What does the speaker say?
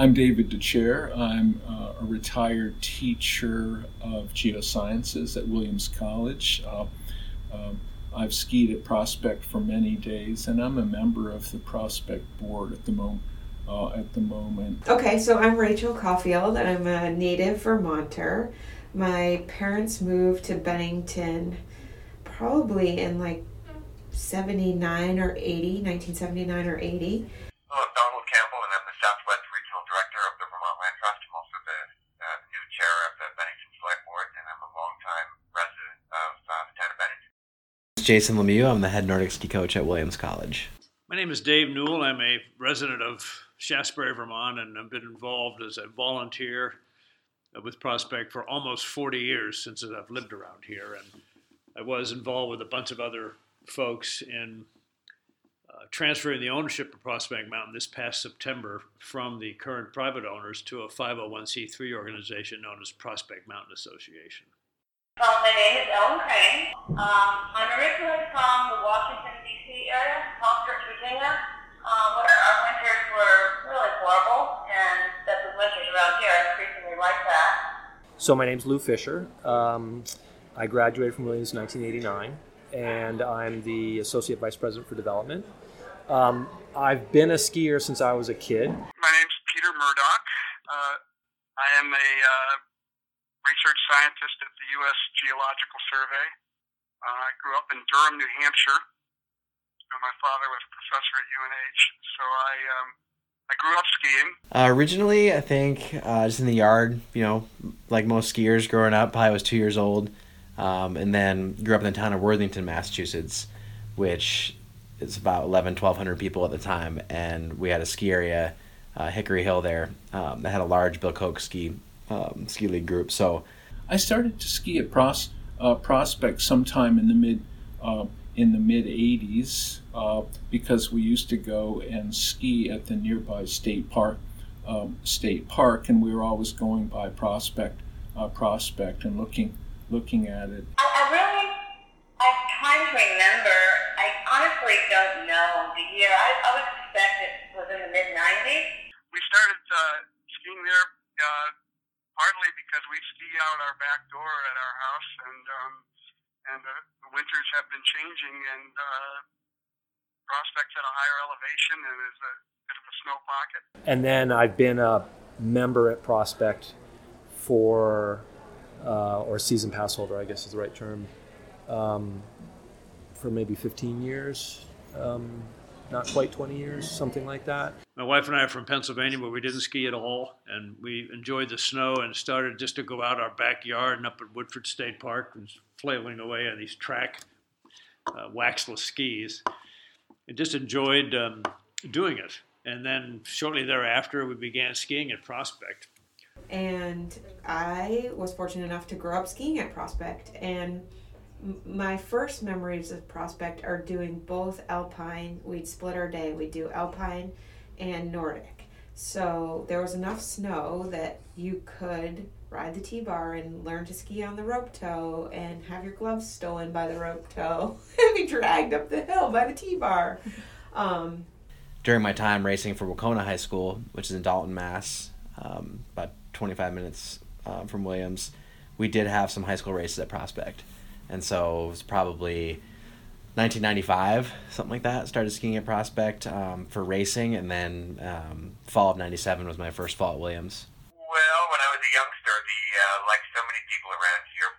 I'm David DeChair. I'm uh, a retired teacher of geosciences at Williams College. Uh, uh, I've skied at Prospect for many days, and I'm a member of the Prospect board at the moment. Uh, at the moment. Okay, so I'm Rachel Caulfield. I'm a native Vermonter. My parents moved to Bennington probably in like 79 or 80, 1979 or 80. Hello, Donald Campbell, and I'm the Southwest Regional Director of the Vermont Land Trust. I'm also the uh, new chair of the Bennington Select Board, and I'm a longtime resident of uh, the town of Bennington. Jason Lemieux. I'm the head Nordic ski coach at Williams College. My name is Dave Newell. I'm a resident of Shaftsbury, Vermont, and I've been involved as a volunteer with Prospect for almost 40 years since I've lived around here. And I was involved with a bunch of other folks in uh, transferring the ownership of Prospect Mountain this past September from the current private owners to a 501c3 organization known as Prospect Mountain Association. Um, my name is Ellen Crane. Um, I'm originally from the Washington, D.C. area, Falls Church, Virginia, um, where our winters were really horrible, and that the winters around here are increasingly like that. So my name's Lou Fisher. Um, I graduated from Williams in 1989 and I'm the Associate Vice President for Development. Um, I've been a skier since I was a kid. My name's Peter Murdoch. Uh, I am a uh, research scientist at the U.S. Geological Survey. Uh, I grew up in Durham, New Hampshire. my father was a professor at UNH, so I um, I grew up skiing. Uh, originally, I think uh, just in the yard, you know, like most skiers growing up, probably was two years old. Um, and then grew up in the town of Worthington, Massachusetts, which is about 11, 1,200 people at the time. And we had a ski area, uh, Hickory Hill there, um, that had a large Bill Koch ski, um, ski league group. So I started to ski at Pros, uh, Prospect sometime in the mid uh, in the mid 80s uh, because we used to go and ski at the nearby state park um, state park and we were always going by Prospect uh, Prospect and looking looking at it? I, I really, I'm trying to remember. I honestly don't know the year. I, I would suspect it was in the mid 90s. We started uh, skiing there uh, partly because we ski out our back door at our house, and um, and the winters have been changing, and uh, Prospect's at a higher elevation and is a bit of a snow pocket. And then I've been a member at Prospect for uh, or season pass holder, I guess is the right term, um, for maybe 15 years, um, not quite 20 years, something like that. My wife and I are from Pennsylvania, where we didn't ski at all, and we enjoyed the snow and started just to go out our backyard and up at Woodford State Park and flailing away on these track uh, waxless skis, and just enjoyed um, doing it. And then shortly thereafter, we began skiing at Prospect and I was fortunate enough to grow up skiing at Prospect. And my first memories of Prospect are doing both alpine. We'd split our day. We'd do alpine and Nordic. So there was enough snow that you could ride the T-bar and learn to ski on the rope tow and have your gloves stolen by the rope tow and be dragged up the hill by the T-bar. Um, During my time racing for Wahconah High School, which is in Dalton, Mass, um, about 25 minutes uh, from Williams, we did have some high school races at Prospect. And so it was probably 1995, something like that. Started skiing at Prospect um, for racing, and then um, fall of '97 was my first fall at Williams. Well, when I was a youngster, the uh, like so many people around here,